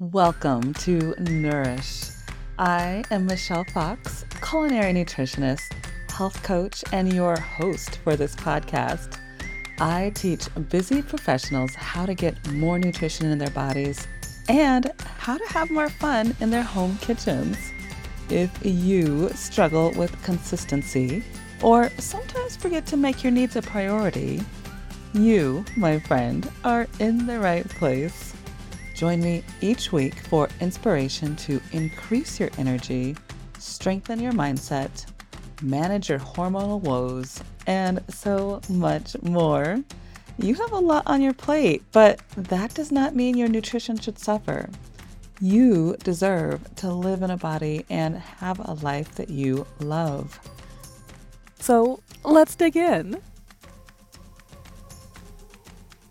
Welcome to Nourish. I am Michelle Fox, culinary nutritionist, health coach, and your host for this podcast. I teach busy professionals how to get more nutrition in their bodies and how to have more fun in their home kitchens. If you struggle with consistency or sometimes forget to make your needs a priority, you, my friend, are in the right place. Join me each week for inspiration to increase your energy, strengthen your mindset, manage your hormonal woes, and so much more. You have a lot on your plate, but that does not mean your nutrition should suffer. You deserve to live in a body and have a life that you love. So let's dig in.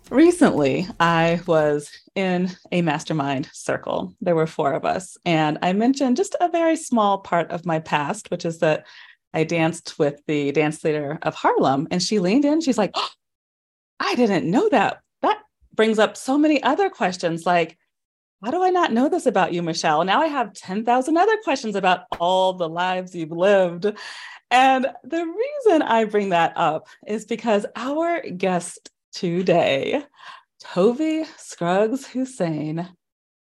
Recently, I was in a mastermind circle. There were four of us, and I mentioned just a very small part of my past, which is that I danced with the dance leader of Harlem. And she leaned in, she's like, oh, I didn't know that. That brings up so many other questions like, how do I not know this about you, Michelle? Now I have 10,000 other questions about all the lives you've lived. And the reason I bring that up is because our guest today. Tovi Scruggs Hussein.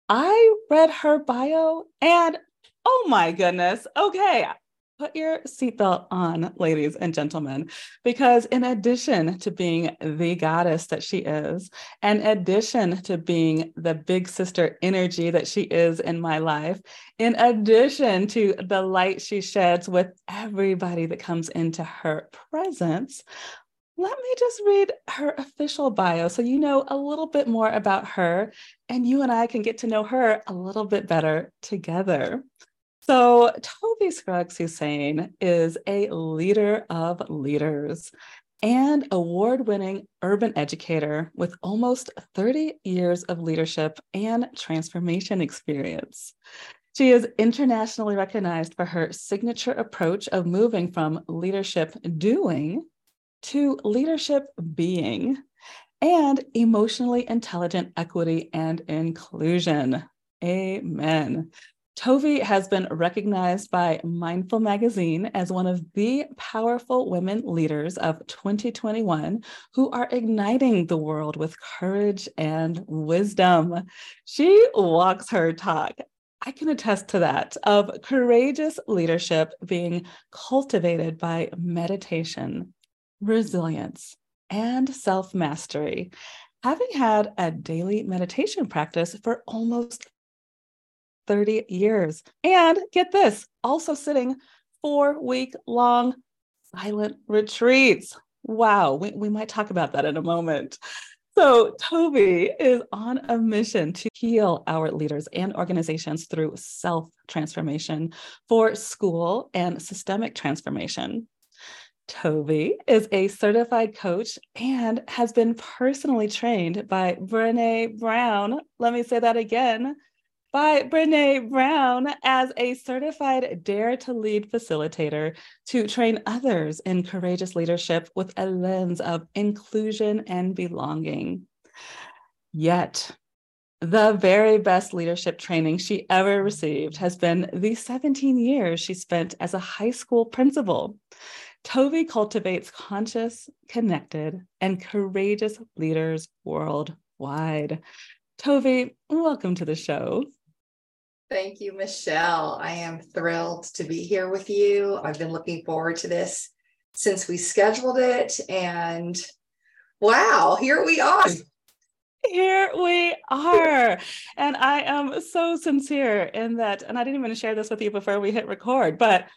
I read her bio and oh my goodness. Okay. Put your seatbelt on, ladies and gentlemen, because in addition to being the goddess that she is, in addition to being the big sister energy that she is in my life, in addition to the light she sheds with everybody that comes into her presence, let me just read her official bio so you know a little bit more about her and you and I can get to know her a little bit better together. So, Tovi Scruggs Hussein is a leader of leaders and award winning urban educator with almost 30 years of leadership and transformation experience. She is internationally recognized for her signature approach of moving from leadership doing to leadership being and emotionally intelligent equity and inclusion. Amen. Tovi has been recognized by Mindful Magazine as one of the powerful women leaders of 2021 who are igniting the world with courage and wisdom. She walks her talk. I can attest to that of courageous leadership being cultivated by meditation, resilience, and self mastery, having had a daily meditation practice for almost 30 years. And get this, also sitting four week long silent retreats. Wow, we, we might talk about that in a moment. So, Tovi is on a mission to heal our leaders and organizations through self transformation for school and systemic transformation. Tovi is a certified coach and has been personally trained by Brene Brown. Let me say that again by Brene Brown as a certified Dare to Lead facilitator to train others in courageous leadership with a lens of inclusion and belonging. Yet, the very best leadership training she ever received has been the 17 years she spent as a high school principal. Tovi cultivates conscious, connected, and courageous leaders worldwide. Tovi, welcome to the show. Thank you, Michelle. I am thrilled to be here with you. I've been looking forward to this since we scheduled it. And wow, here we are. Here we are. And I am so sincere in that. And I didn't even share this with you before we hit record, but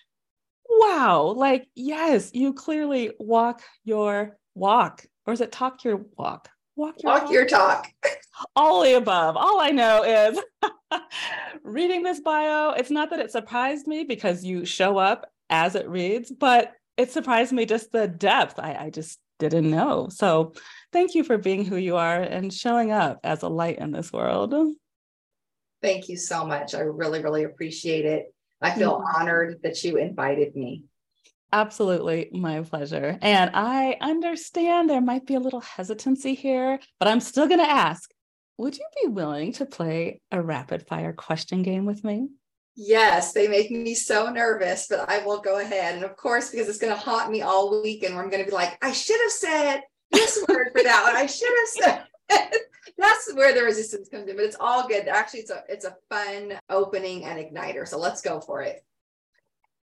wow, like, yes, you clearly walk your walk. Or is it talk your walk? Walk your walk talk. your talk. All the above. All I know is reading this bio. It's not that it surprised me because you show up as it reads, but it surprised me just the depth. I, I just didn't know. So thank you for being who you are and showing up as a light in this world. Thank you so much. I really, really appreciate it. I feel honored that you invited me. Absolutely, my pleasure. And I understand there might be a little hesitancy here, but I'm still going to ask would you be willing to play a rapid fire question game with me? Yes, they make me so nervous, but I will go ahead. And of course, because it's going to haunt me all weekend, where I'm going to be like, I should have said this word for that one. I should have said. That's where the resistance comes in, but it's all good. Actually, it's a it's a fun opening and igniter. So let's go for it.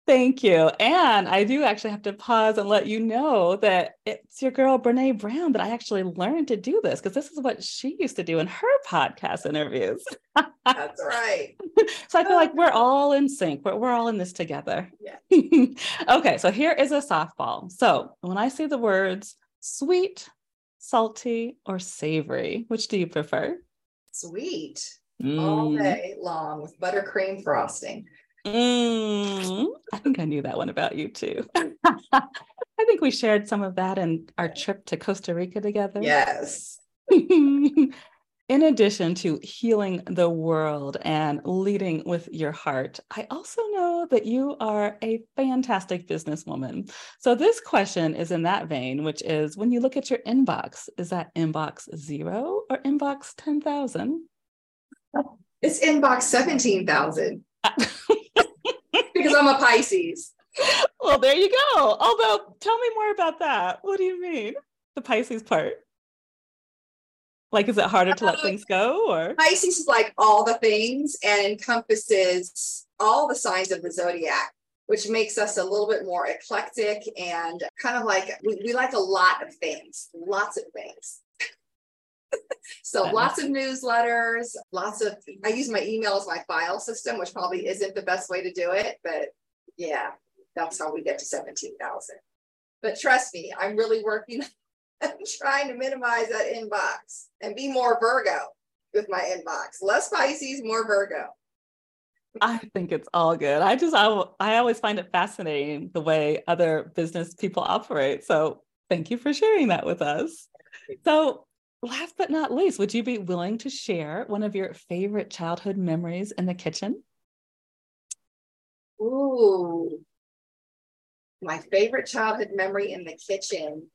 Thank you. And I do actually have to pause and let you know that it's your girl, Brene Brown, that I actually learned to do this because this is what she used to do in her podcast interviews. That's right. so I feel like we're all in sync. We're, we're all in this together. Yeah. okay. So here is a softball. So when I say the words sweet, salty, or savory, which do you prefer? Sweet. Mm. All day long with buttercream frosting. Mm, I think I knew that one about you too. I think we shared some of that in our trip to Costa Rica together. Yes. in addition to healing the world and leading with your heart, I also know that you are a fantastic businesswoman. So, this question is in that vein, which is when you look at your inbox, is that inbox zero or inbox 10,000? It's inbox 17,000 because I'm a Pisces. Well, there you go. Although, tell me more about that. What do you mean? The Pisces part? Like, is it harder to let things go or? Pisces is like all the things and encompasses all the signs of the zodiac, which makes us a little bit more eclectic and kind of like we, we like a lot of things, lots of things. so lots of newsletters, lots of I use my email as my file system, which probably isn't the best way to do it, but yeah, that's how we get to 17,000. But trust me, I'm really working trying to minimize that inbox and be more Virgo with my inbox. Less Pisces, more Virgo. I think it's all good. I just I, I always find it fascinating the way other business people operate. So thank you for sharing that with us. So last but not least, would you be willing to share one of your favorite childhood memories in the kitchen? Ooh, my favorite childhood memory in the kitchen.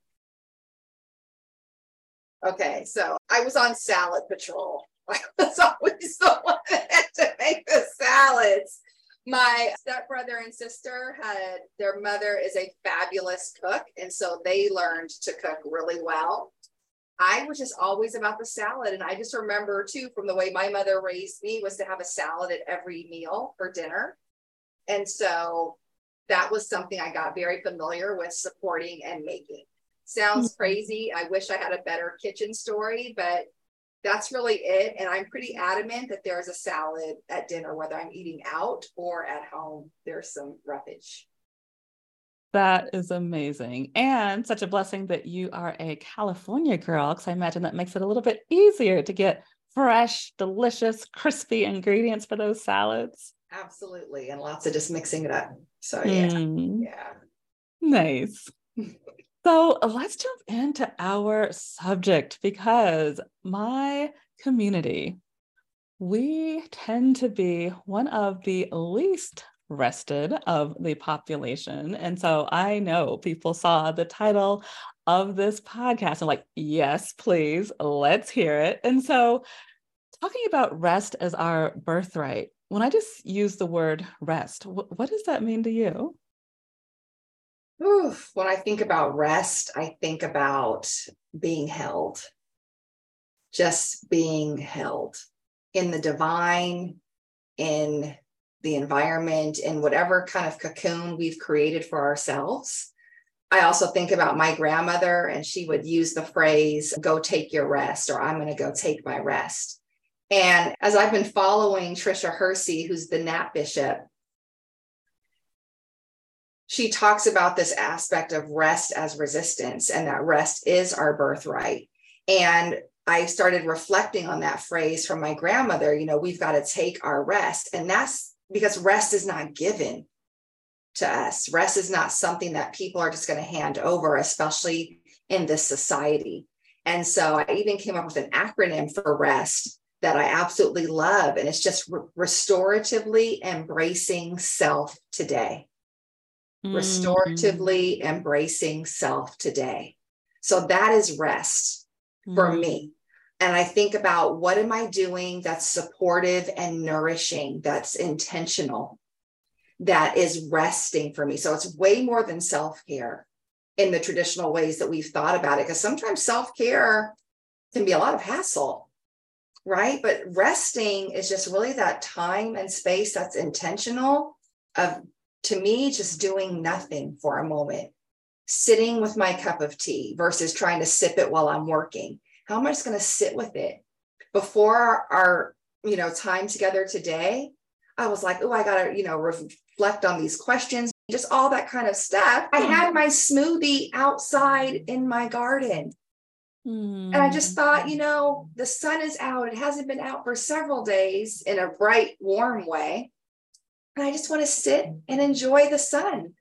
Okay, so I was on salad patrol. I was always the one that had to make the salads. My stepbrother and sister had their mother is a fabulous cook, and so they learned to cook really well. I was just always about the salad. And I just remember too, from the way my mother raised me, was to have a salad at every meal for dinner. And so that was something I got very familiar with supporting and making. Sounds mm-hmm. crazy. I wish I had a better kitchen story, but that's really it. And I'm pretty adamant that there's a salad at dinner, whether I'm eating out or at home, there's some roughage. That is amazing. And such a blessing that you are a California girl, because I imagine that makes it a little bit easier to get fresh, delicious, crispy ingredients for those salads. Absolutely. And lots of just mixing it up. So, yeah. Mm. Yeah. Nice. so, uh, let's jump into our subject because my community, we tend to be one of the least rested of the population. And so I know people saw the title of this podcast and like, yes, please, let's hear it. And so talking about rest as our birthright, when I just use the word rest, wh- what does that mean to you? Oof, when I think about rest, I think about being held, just being held in the divine, in the environment, in whatever kind of cocoon we've created for ourselves. I also think about my grandmother, and she would use the phrase, go take your rest, or I'm going to go take my rest. And as I've been following Tricia Hersey, who's the Nap Bishop, she talks about this aspect of rest as resistance and that rest is our birthright. And I started reflecting on that phrase from my grandmother, you know, we've got to take our rest. And that's because rest is not given to us. Rest is not something that people are just going to hand over, especially in this society. And so I even came up with an acronym for rest that I absolutely love. And it's just re- restoratively embracing self today. Mm-hmm. Restoratively embracing self today. So that is rest mm-hmm. for me. and I think about what am I doing that's supportive and nourishing, that's intentional, that is resting for me. So it's way more than self care in the traditional ways that we've thought about it. Because sometimes self care can be a lot of hassle, right? But resting is just really that time and space that's intentional of, to me, just doing nothing for a moment, sitting with my cup of tea versus trying to sip it while I'm working how am I just going to sit with it? Before our, our, you know, time together today, I was like, oh, I got to, you know, reflect on these questions, just all that kind of stuff. I had my smoothie outside in my garden. Mm. And I just thought, you know, the sun is out. It hasn't been out for several days in a bright, warm way. And I just want to sit and enjoy the sun.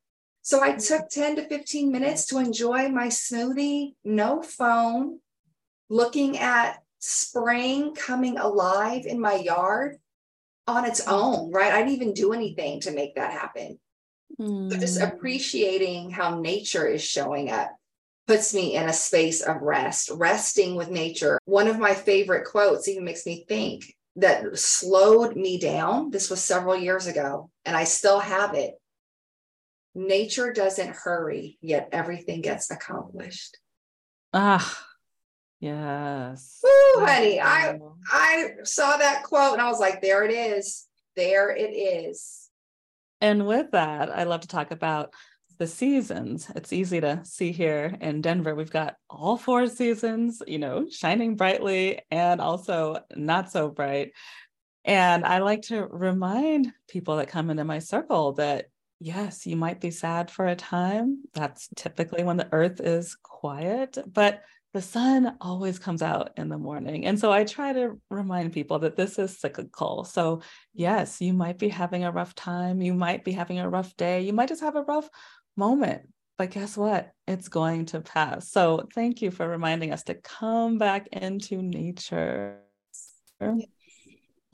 So I took 10 to 15 minutes to enjoy my smoothie, no phone, looking at spring coming alive in my yard on its own, right? I didn't even do anything to make that happen. Mm. So just hmm. appreciating how nature is showing up puts me in a space of rest, resting with nature. One of my favorite quotes even makes me think that slowed me down. This was several years ago, and I still have it. Nature doesn't hurry, yet everything gets accomplished. Ah, Yes. Woo, honey. I I saw that quote and I was like, there it is. There it is. And with that, I love to talk about the seasons. It's easy to see here in Denver. We've got all four seasons, you know, shining brightly and also not so bright. And I like to remind people that come into my circle that yes, you might be sad for a time. That's typically when the earth is quiet, but the sun always comes out in the morning. And so I try to remind people that this is cyclical. So, yes, you might be having a rough time. You might be having a rough day. You might just have a rough moment. But guess what? It's going to pass. So, thank you for reminding us to come back into nature.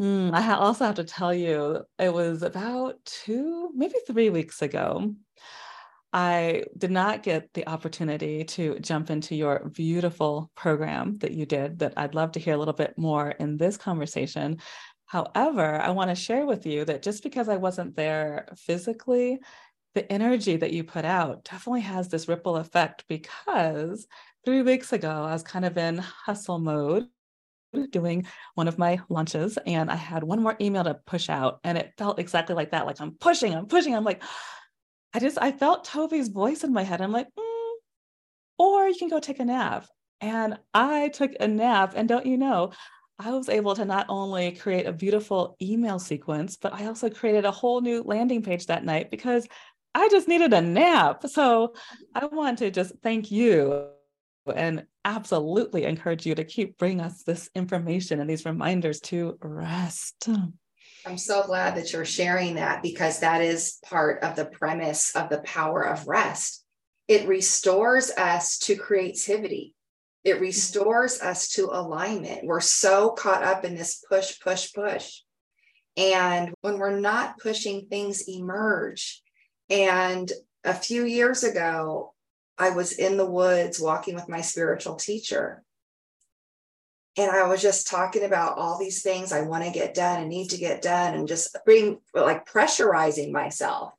Mm, I also have to tell you, it was about two, maybe three weeks ago. I did not get the opportunity to jump into your beautiful program that you did, that I'd love to hear a little bit more in this conversation. However, I want to share with you that just because I wasn't there physically, the energy that you put out definitely has this ripple effect because three weeks ago, I was kind of in hustle mode doing one of my lunches and I had one more email to push out and it felt exactly like that like I'm pushing I'm pushing I'm like I just I felt Tovi's voice in my head. I'm like, mm, or you can go take a nap. And I took a nap, and don't you know, I was able to not only create a beautiful email sequence, but I also created a whole new landing page that night because I just needed a nap. So I want to just thank you and absolutely encourage you to keep bringing us this information and these reminders to rest. I'm so glad that you're sharing that because that is part of the premise of the power of rest. It restores us to creativity. It restores us to alignment. We're so caught up in this push, push, push. And when we're not pushing, things emerge. And a few years ago, I was in the woods walking with my spiritual teacher and I was just talking about all these things I want to get done and need to get done and just bring like pressurizing myself.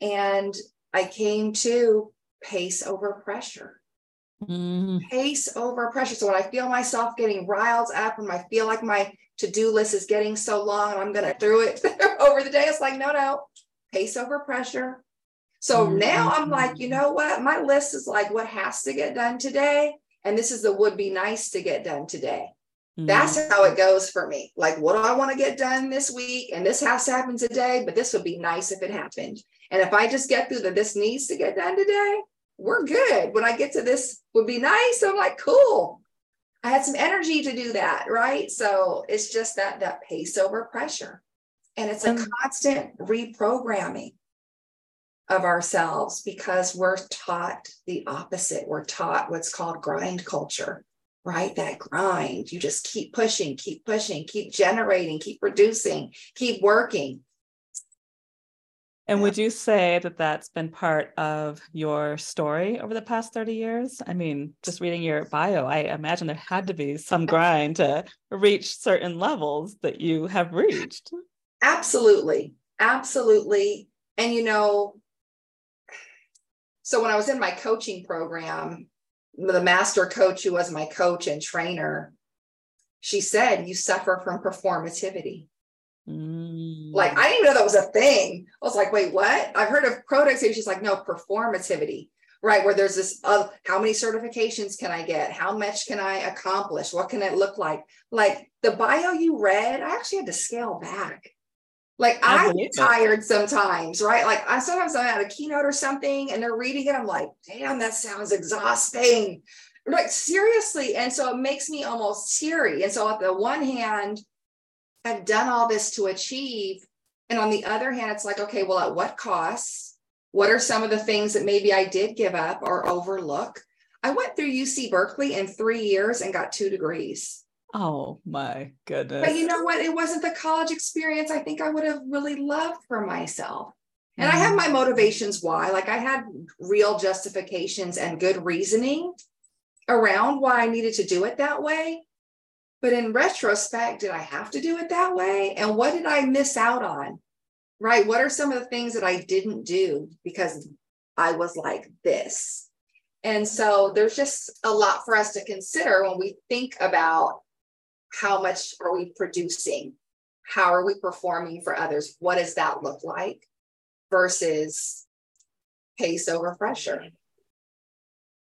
And I came to pace over pressure. Mm. Pace over pressure. So when I feel myself getting riled up and I feel like my to-do list is getting so long and I'm gonna throw it over the day, it's like, no, no, pace over pressure. So mm. now I'm like, you know what? My list is like what has to get done today and this is the would be nice to get done today. Mm-hmm. That's how it goes for me. Like, what do I want to get done this week? And this has to happen today, but this would be nice if it happened. And if I just get through that this needs to get done today, we're good. When I get to this would be nice, I'm like, cool. I had some energy to do that, right? So it's just that that pace over pressure. And it's a constant reprogramming of ourselves because we're taught the opposite. We're taught what's called grind culture, right? That grind. You just keep pushing, keep pushing, keep generating, keep producing, keep working. And would you say that that's been part of your story over the past 30 years? I mean, just reading your bio, I imagine there had to be some grind to reach certain levels that you have reached. Absolutely. Absolutely. And, you know, so when I was in my coaching program, the master coach who was my coach and trainer, she said, You suffer from performativity. Mm. Like, I didn't even know that was a thing. I was like, Wait, what? I've heard of productivity. She's like, No, performativity, right? Where there's this, uh, how many certifications can I get? How much can I accomplish? What can it look like? Like the bio you read, I actually had to scale back like I, get tired sometimes, right? Like I sometimes I'm at a keynote or something and they're reading it. I'm like, damn, that sounds exhausting. Like seriously. And so it makes me almost teary. And so at the one hand, I've done all this to achieve. And on the other hand, it's like, okay, well, at what cost? What are some of the things that maybe I did give up or overlook? I went through UC Berkeley in three years and got two degrees. Oh my goodness. But you know what? It wasn't the college experience I think I would have really loved for myself. And mm I have my mm. motivations why. Like I had real justifications and good reasoning around why I needed to do it that way. But in retrospect, did I have to do it that way? And what did I miss out on? Right? What are some of the things that I didn't do because I was like this? And so there's just a lot for us to consider when we think about how much are we producing? How are we performing for others? What does that look like versus pace over pressure?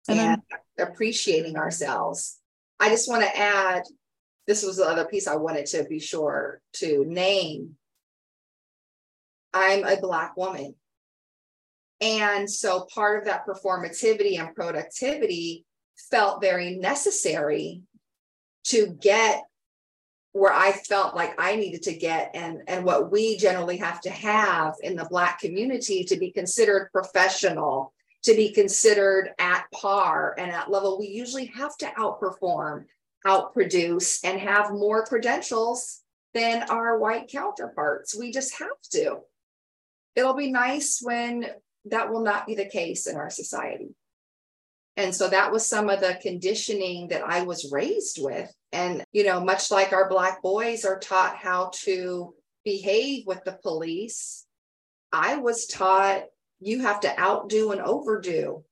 And, and appreciating ourselves. I just want to add this was the other piece I wanted to be sure to name. I'm a Black woman. And so part of that performativity and productivity felt very necessary to get where I felt like I needed to get and, and what we generally have to have in the Black community to be considered professional, to be considered at par and at level. We usually have to outperform, outproduce, and have more credentials than our white counterparts. We just have to. It'll be nice when that will not be the case in our society. And so that was some of the conditioning that I was raised with. And, you know, much like our Black boys are taught how to behave with the police, I was taught you have to outdo and overdo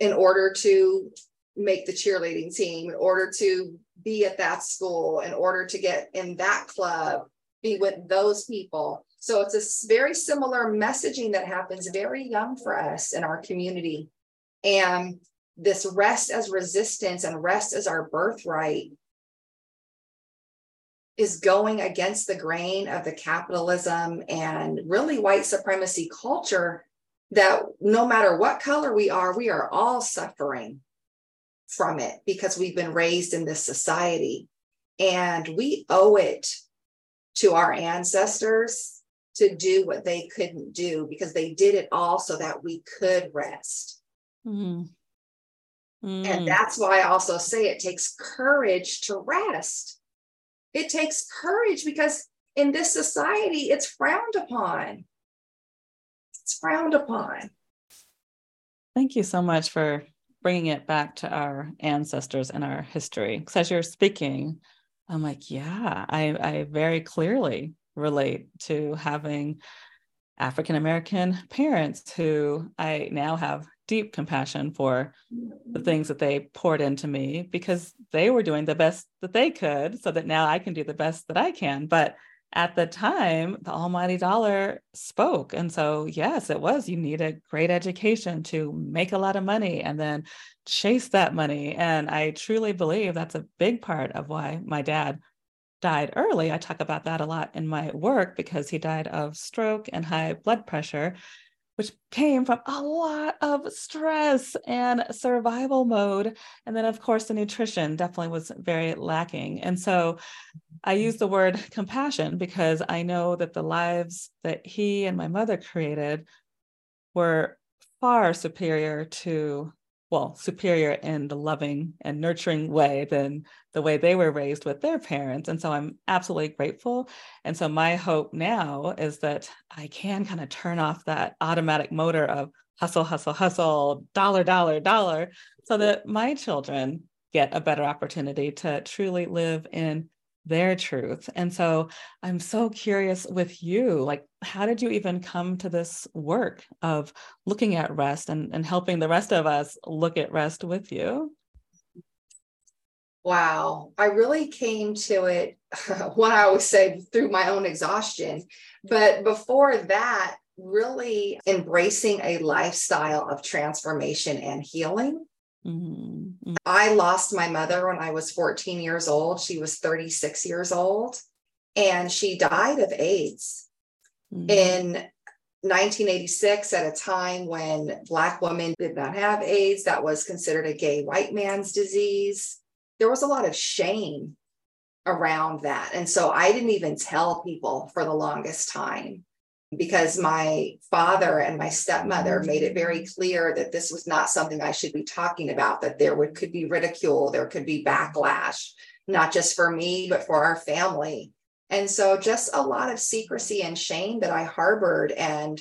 in order to make the cheerleading team, in order to be at that school, in order to get in that club, be with those people. So it's a very similar messaging that happens very young for us in our community. And this rest as resistance and rest as our birthright is going against the grain of the capitalism and really white supremacy culture that no matter what color we are, we are all suffering from it because we've been raised in this society. And we owe it to our ancestors to do what they couldn't do because they did it all so that we could rest. Mm. Mm. And that's why I also say it takes courage to rest. It takes courage because in this society, it's frowned upon. It's frowned upon. Thank you so much for bringing it back to our ancestors and our history. Because as you're speaking, I'm like, yeah, I, I very clearly relate to having African American parents who I now have deep compassion for the mm-hmm. things that they poured into me because they were doing the best that they could so that now I can do the best that I can. But at the time, the almighty dollar spoke. And so, yes, it was. You need a great education to make a lot of money and then chase that money. And I truly believe that's a big part of why my dad died early. I talk about that a lot in my work because he died of stroke and high blood pressure which came from a lot of stress and survival mode. And then, of course, the nutrition definitely was very lacking. And so I mm-hmm. use the word compassion because I know that the lives that he and my mother created were far superior to well, superior in the loving and nurturing way than the way they were raised with their parents. And so I'm absolutely grateful. And so my hope now is that I can kind of turn off that automatic motor of hustle, hustle, hustle, dollar, dollar, dollar, so that my children get a better opportunity to truly live in their truth. And so I'm so curious with you, like, how did you even come to this work of looking at rest and, and helping the rest of us look at rest with you? Wow. I really came to it, what I always say, through my own exhaustion. But before that, really embracing a lifestyle of transformation and healing Mm-hmm. I lost my mother when I was 14 years old. She was 36 years old, and she died of AIDS mm-hmm. in 1986 at a time when Black women did not have AIDS. That was considered a gay white man's disease. There was a lot of shame around that. And so I didn't even tell people for the longest time because my father and my stepmother made it very clear that this was not something I should be talking about, that there would could be ridicule, there could be backlash, not just for me, but for our family. And so just a lot of secrecy and shame that I harbored and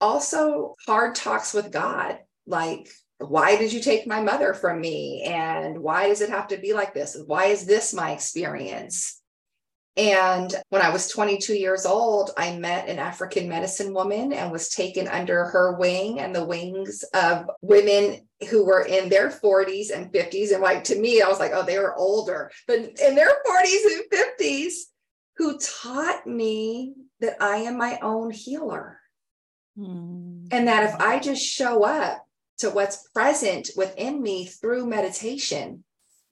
also hard talks with God, like why did you take my mother from me and why does it have to be like this? Why is this my experience? And when I was 22 years old, I met an African medicine woman and was taken under her wing and the wings of women who were in their 40s and 50s. And like to me, I was like, oh, they were older, but in their 40s and 50s, who taught me that I am my own healer. Mm. And that if I just show up to what's present within me through meditation,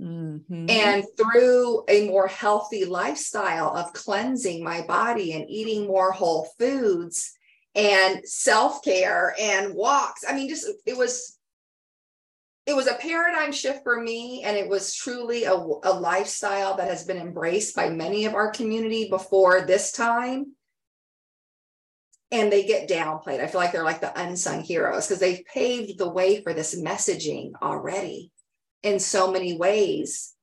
Mm-hmm. And through a more healthy lifestyle of cleansing my body and eating more whole foods and self-care and walks. I mean, just it was it was a paradigm shift for me and it was truly a, a lifestyle that has been embraced by many of our community before this time. And they get downplayed. I feel like they're like the unsung heroes because they've paved the way for this messaging already in so many ways.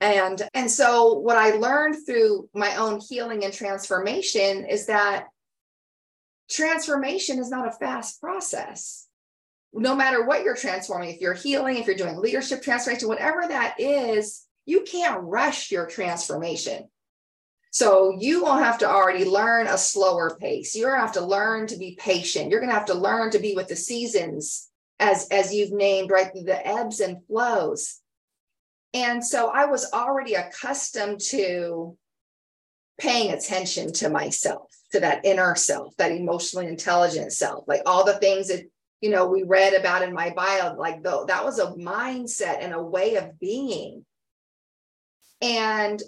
And and so what i learned through my own healing and transformation is that transformation is not a fast process no matter what you're transforming if you're healing if you're doing leadership transformation whatever that is you can't rush your transformation. So you will have to already learn a slower pace. You're to have to learn to be patient. You're going to have to learn to be with the seasons as as you've named right the ebbs and flows. And so i was already accustomed to paying attention to myself to that inner self that emotionally intelligent self like all the things that you know we read about in my bio like though that was a mindset and a way of being and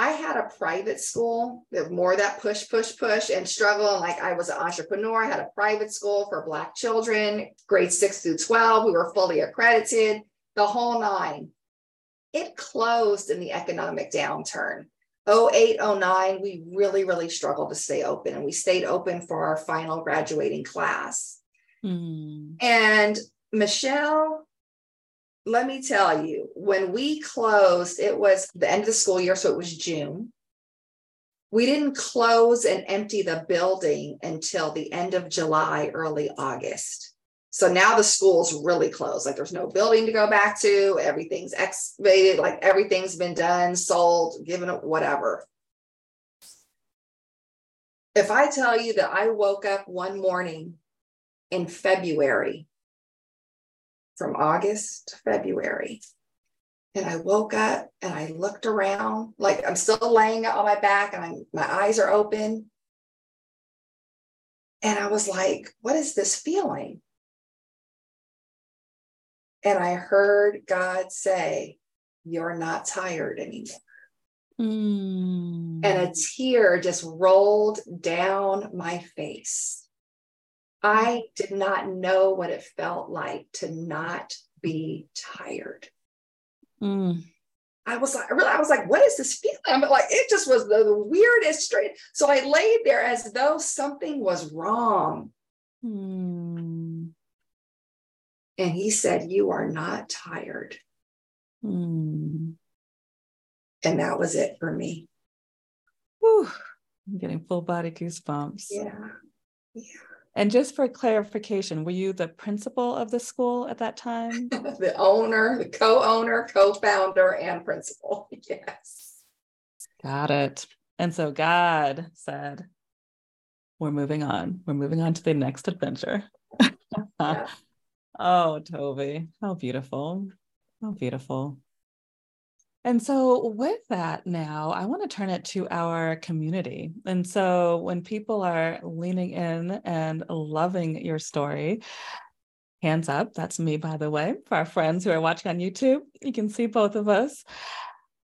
I had a private school more that push, push, push and struggle. And like I was an entrepreneur, I had a private school for Black children, grade six through 12. We were fully accredited, the whole nine. It closed in the economic downturn. 08, 09, we really, really struggled to stay open. And we stayed open for our final graduating class. Mm. And Michelle, let me tell you, when we closed, it was the end of the school year, so it was June. We didn't close and empty the building until the end of July, early August. So now the school's really closed. Like there's no building to go back to. Everything's excavated. Like everything's been done, sold, given, whatever. If I tell you that I woke up one morning in February from August to February. And I woke up and I looked around, like I'm still laying on my back and I'm, my eyes are open. And I was like, what is this feeling? And I heard God say, You're not tired anymore. Mm. And a tear just rolled down my face. I did not know what it felt like to not be tired. Mm. I was like, really, I was like, what is this feeling? I'm like, it just was the, weirdest straight. So I laid there as though something was wrong. Mm. And he said, You are not tired. Mm. And that was it for me. Whew. I'm getting full body goosebumps. Yeah. Yeah. And just for clarification, were you the principal of the school at that time? the owner, the co owner, co founder, and principal. Yes. Got it. And so God said, We're moving on. We're moving on to the next adventure. yeah. Oh, Tovi, how beautiful. How beautiful. And so, with that, now I want to turn it to our community. And so, when people are leaning in and loving your story, hands up, that's me, by the way, for our friends who are watching on YouTube, you can see both of us.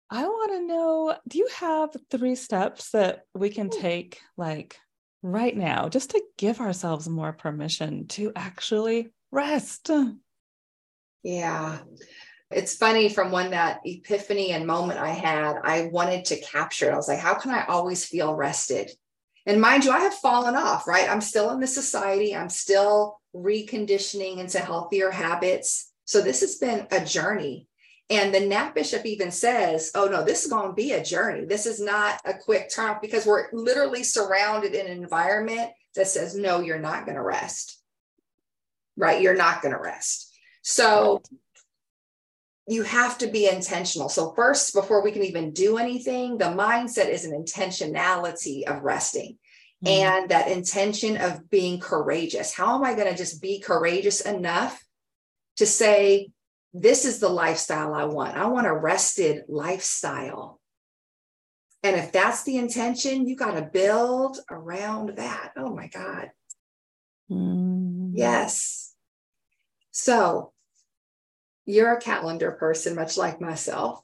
I want to know do you have three steps that we can take, like right now, just to give ourselves more permission to actually rest? Yeah. It's funny from when that epiphany and moment I had, I wanted to capture it. I was like, how can I always feel rested? And mind you, I have fallen off, right? I'm still in the society, I'm still reconditioning into healthier habits. So this has been a journey. And the Nap Bishop even says, oh no, this is going to be a journey. This is not a quick turn because we're literally surrounded in an environment that says, no, you're not going to rest. Right? You're not going to rest. So you have to be intentional. So, first, before we can even do anything, the mindset is an intentionality of resting mm-hmm. and that intention of being courageous. How am I going to just be courageous enough to say, this is the lifestyle I want? I want a rested lifestyle. And if that's the intention, you got to build around that. Oh my God. Mm-hmm. Yes. So, you're a calendar person, much like myself.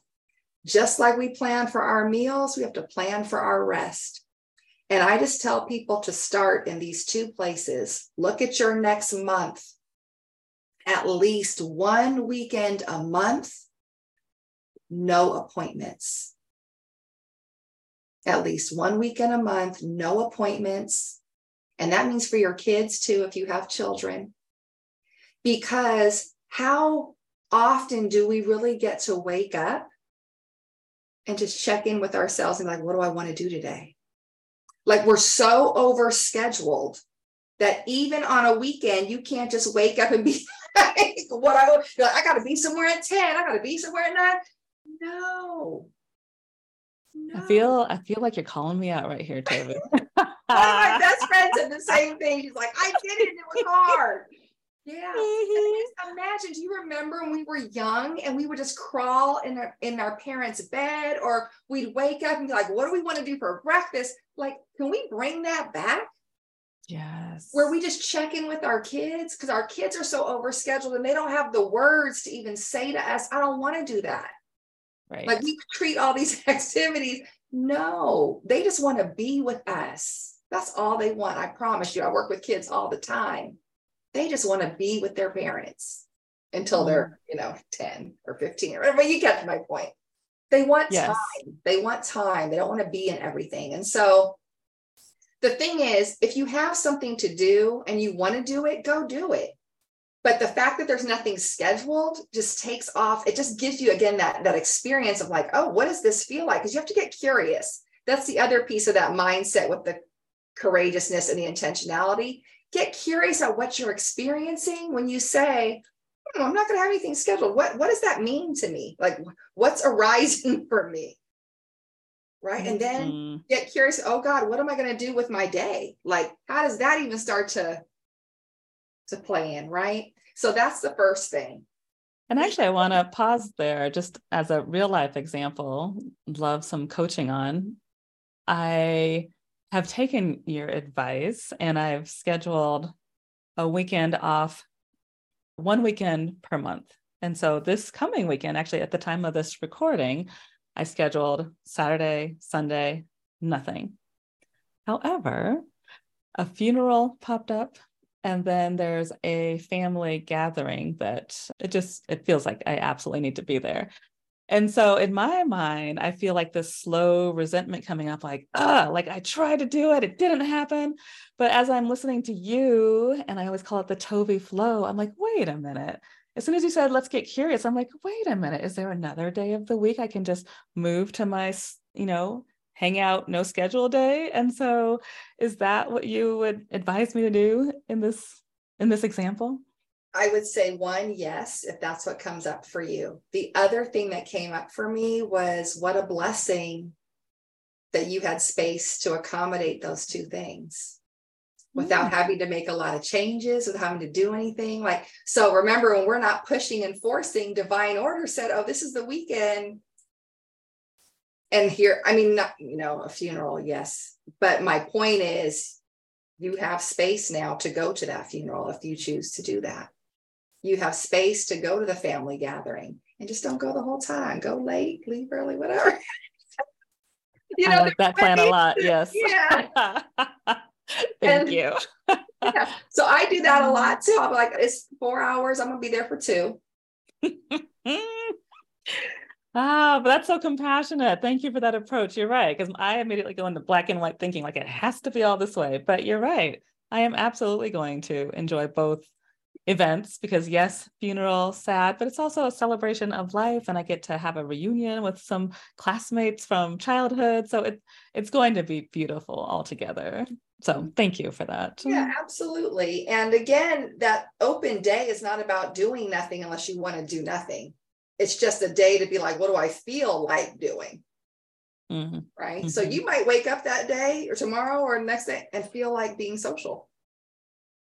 Just like we plan for our meals, we have to plan for our rest. And I just tell people to start in these two places. Look at your next month. At least one weekend a month, no appointments. At least one weekend a month, no appointments. And that means for your kids too, if you have children. Because how often do we really get to wake up and just check in with ourselves and like, what do I want to do today? Like we're so over scheduled that even on a weekend, you can't just wake up and be like, what I, like, I got to be somewhere at 10, I got to be somewhere at nine. No. no. I feel I feel like you're calling me out right here, Tovi. One of my best friends said the same thing. She's like, I did it, it was hard. Yeah. Mm-hmm. imagine, do you remember when we were young and we would just crawl in our in our parents' bed or we'd wake up and be like, what do we want to do for breakfast? Like, can we bring that back? Yes. Where we just check in with our kids because our kids are so overscheduled and they don't have the words to even say to us, I don't want to do that. Right. Like we treat all these activities. No, they just want to be with us. That's all they want. I promise you. I work with kids all the time they just want to be with their parents until they're, mm. you know, 10 or 15 or whatever. You get my point. They want yes. time. They want time. They don't want to be in everything. And so the thing is, if you have something to do and you want to do it, go do it. But the fact that there's nothing scheduled just takes off. It just gives you again that that experience of like, oh, what does this feel like? Because you have to get curious. That's the other piece of that mindset with the courageousness and the intentionality get curious about what you're experiencing when you say, hmm, I'm not going to have anything scheduled. What, what does that mean to me? Like, what's arising for me? Right. And then mm-hmm. get curious. Oh God, what am I going to do with my day? Like, how does that even start to, to play in? Right. So that's the first thing. And actually, I want to pause there just as a real life example, love some coaching on. I have taken your advice and I've scheduled a weekend off, one weekend per month. And so this coming weekend, actually, at the time of this recording, I scheduled Saturday, Sunday, nothing. However, a funeral popped up and then there's a family gathering that it just it feels like I absolutely need to be there. And so in my mind, I feel like this slow resentment coming up, like, ah, like I tried to do it, it didn't happen. But as I'm listening to you, and I always call it the Tovi flow, I'm like, wait a minute. as soon as you said, let's get curious, I'm like, wait a minute, is there another day of the week I can just move to my, you know, hang out, no schedule day? And so is that what you would advise me to do in this in this example? I would say one, yes, if that's what comes up for you. The other thing that came up for me was what a blessing that you had space to accommodate those two things without mm. having to make a lot of changes, without having to do anything. Like, so remember when we're not pushing and forcing, divine order said, oh, this is the weekend. And here, I mean, not, you know, a funeral, yes. But my point is, you have space now to go to that funeral if you choose to do that. You have space to go to the family gathering and just don't go the whole time. Go late, leave early, whatever. you know, I like that plan a lot. Yes. Yeah. Thank and, you. yeah. So I do that a lot too. I'm like, it's four hours. I'm gonna be there for two. Ah, but that's so compassionate. Thank you for that approach. You're right. Because I immediately go into black and white thinking like it has to be all this way. But you're right. I am absolutely going to enjoy both events because yes funeral sad but it's also a celebration of life and i get to have a reunion with some classmates from childhood. So it, it's going to be beautiful altogether. So thank you for that. Yeah absolutely. And again that open day is not about doing nothing unless you want to do nothing. It's just a day to be like what do i feel like doing? Mm-hmm. right? Mm-hmm. so you might wake up that day or tomorrow or next day and feel like being social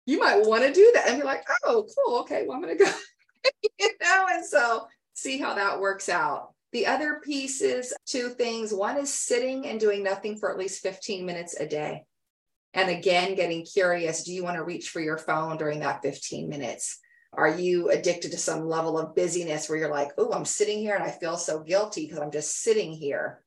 you might want to do that and be like, oh, cool. Okay, well, I'm going to go, you know, and so see how that works out. The other piece is two things. One is sitting and doing nothing for at least 15 minutes a day. And again, getting curious do you want to reach for your phone during that 15 minutes? Are you addicted to some level of busyness where you're like, oh, I'm sitting here and I feel so guilty because I'm just sitting here?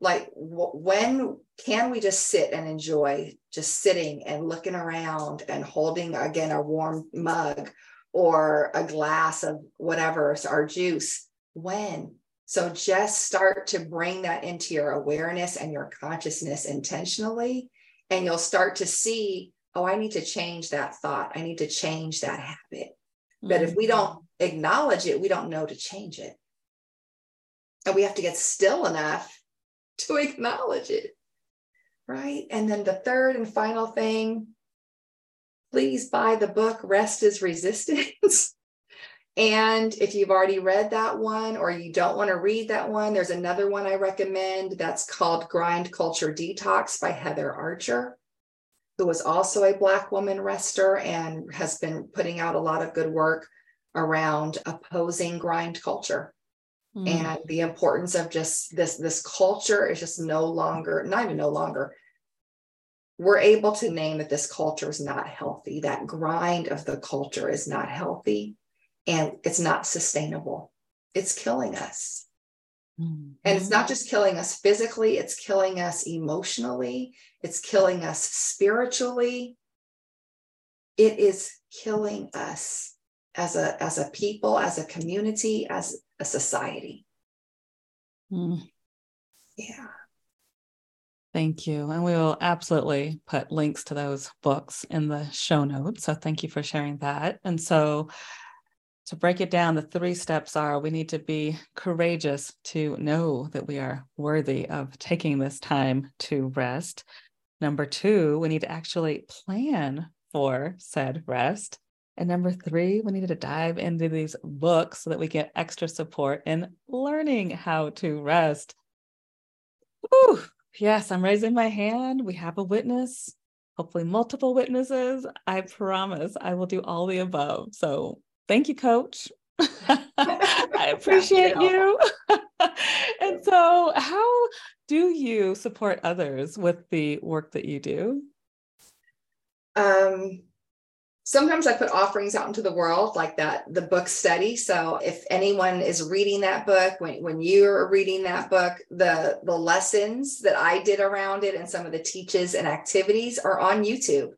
Like when can we just sit and enjoy just sitting and looking around and holding again a warm mug or a glass of whatever our juice when so just start to bring that into your awareness and your consciousness intentionally and you'll start to see oh i need to change that thought i need to change that habit mm-hmm. but if we don't mm-hmm. acknowledge it we don't know to change it and we have to get still enough to acknowledge it. Right. And then the third and final thing please buy the book Rest is Resistance. and if you've already read that one or you don't want to read that one, there's another one I recommend that's called Grind Culture Detox by Heather Archer, who was also a Black woman rester and has been putting out a lot of good work around opposing grind culture mm. and the importance of just this this culture is just no longer not even no longer we're able to name that this culture is not healthy that grind of the culture is not healthy and it's not sustainable it's killing us mm. and it's not just killing us physically it's killing us emotionally it's killing us spiritually it is killing us as a as a people as a community as a society. Mm. Yeah. Thank you. And we will absolutely put links to those books in the show notes. So thank you for sharing that. And so to break it down, the three steps are we need to be courageous to know that we are worthy of taking this time to rest. Number two, we need to actually plan for said rest. And number three, we needed to dive into these books so that we get extra support in learning how to rest. Ooh, yes, I'm raising my hand. We have a witness, hopefully, multiple witnesses. I promise I will do all the above. So thank you, coach. I appreciate you. and so, how do you support others with the work that you do? Um, sometimes I put offerings out into the world like that, the book study. So if anyone is reading that book, when, when you're reading that book, the, the lessons that I did around it and some of the teaches and activities are on YouTube.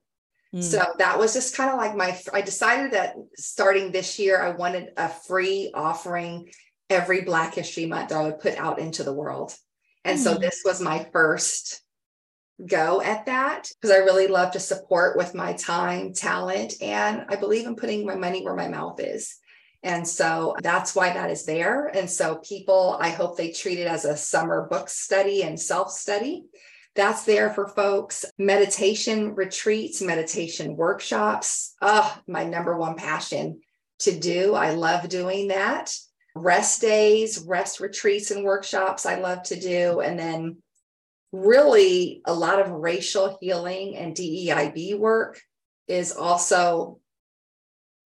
Mm. So that was just kind of like my, I decided that starting this year, I wanted a free offering every Black History Month that I would put out into the world. And mm. so this was my first go at that because I really love to support with my time, talent, and I believe in putting my money where my mouth is. And so that's why that is there. And so people, I hope they treat it as a summer book study and self study. That's there for folks. Meditation retreats, meditation workshops. Oh, my number one passion to do. I love doing that. Rest days, rest retreats, and workshops I love to do. And then really a lot of racial healing and DEIB work is also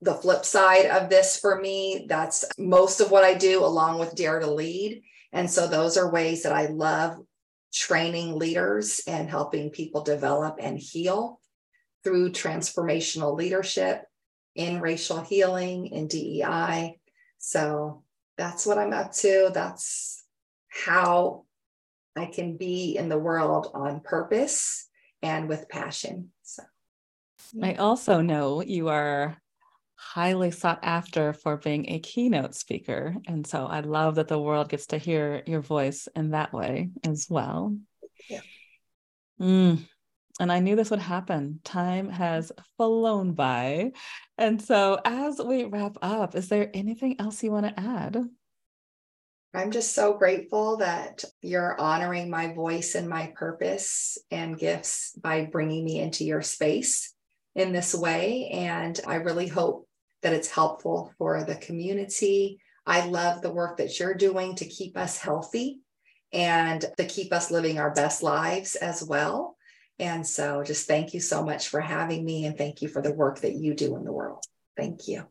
the flip side of this for me. That's most of what I do, along with Dare to Lead. And so those are ways that I love training leaders and helping people develop and heal through transformational leadership in racial healing in DEI. So that's what I'm up to. That's how I can be in the world on purpose and with passion. So I also know you are highly sought after for being a keynote speaker. And so I love that the world gets to hear your voice in that way as well. Yeah. Mm. And I knew this would happen. Time has flown by. And so, as we wrap up, is there anything else you want to add? I'm just so grateful that you're honoring my voice and my purpose and gifts by bringing me into your space in this way. And I really hope that it's helpful for the community. I love the work that you're doing to keep us healthy and to keep us living our best lives as well. And so just thank you so much for having me and thank you for the work that you do in the world. Thank you.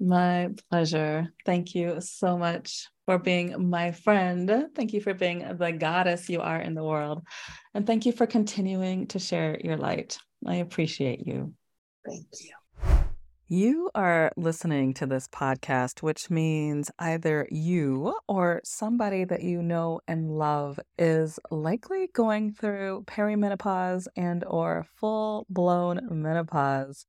My pleasure. Thank you so much for being my friend. Thank you for being the goddess you are in the world. And thank you for continuing to share your light. I appreciate you. Thank you. You are listening to this podcast, which means either you or somebody that you know and love is likely going through perimenopause and or full-blown menopause.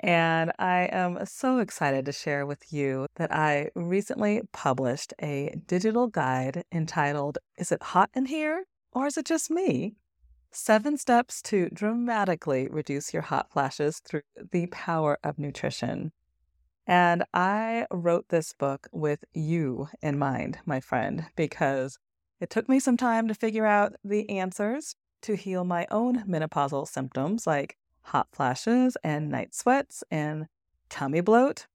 And I am so excited to share with you that I recently published a digital guide entitled Is It Hot in Here or Is It Just Me? Seven steps to dramatically reduce your hot flashes through the power of nutrition. And I wrote this book with you in mind, my friend, because it took me some time to figure out the answers to heal my own menopausal symptoms like hot flashes and night sweats and tummy bloat.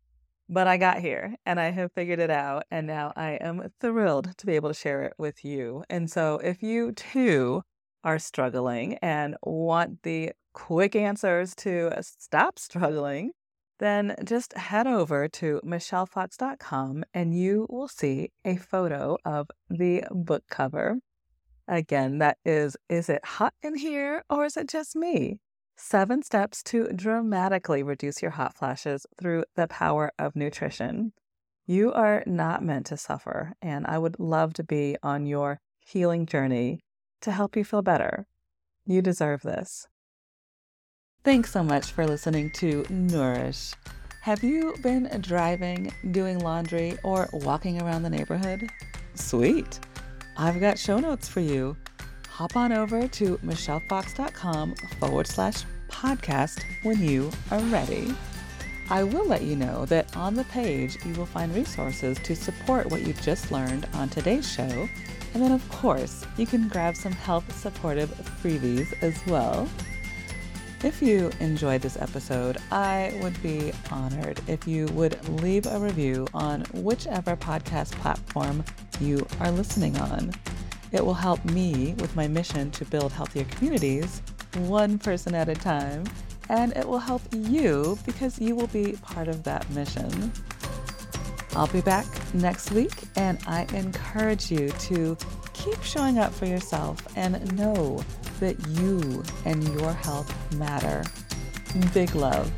But I got here and I have figured it out. And now I am thrilled to be able to share it with you. And so if you too are struggling and want the quick answers to stop struggling, then just head over to michellefox.com and you will see a photo of the book cover. Again, that is Is it hot in here or is it just me? Seven steps to dramatically reduce your hot flashes through the power of nutrition. You are not meant to suffer, and I would love to be on your healing journey to help you feel better. You deserve this. Thanks so much for listening to Nourish. Have you been driving, doing laundry, or walking around the neighborhood? Sweet. I've got show notes for you. Hop on over to michellefox.com forward slash podcast when you are ready. I will let you know that on the page you will find resources to support what you just learned on today's show and then, of course, you can grab some health supportive freebies as well. If you enjoyed this episode, I would be honored if you would leave a review on whichever podcast platform you are listening on. It will help me with my mission to build healthier communities, one person at a time, and it will help you because you will be part of that mission. I'll be back next week, and I encourage you to keep showing up for yourself and know that you and your health matter. Big love.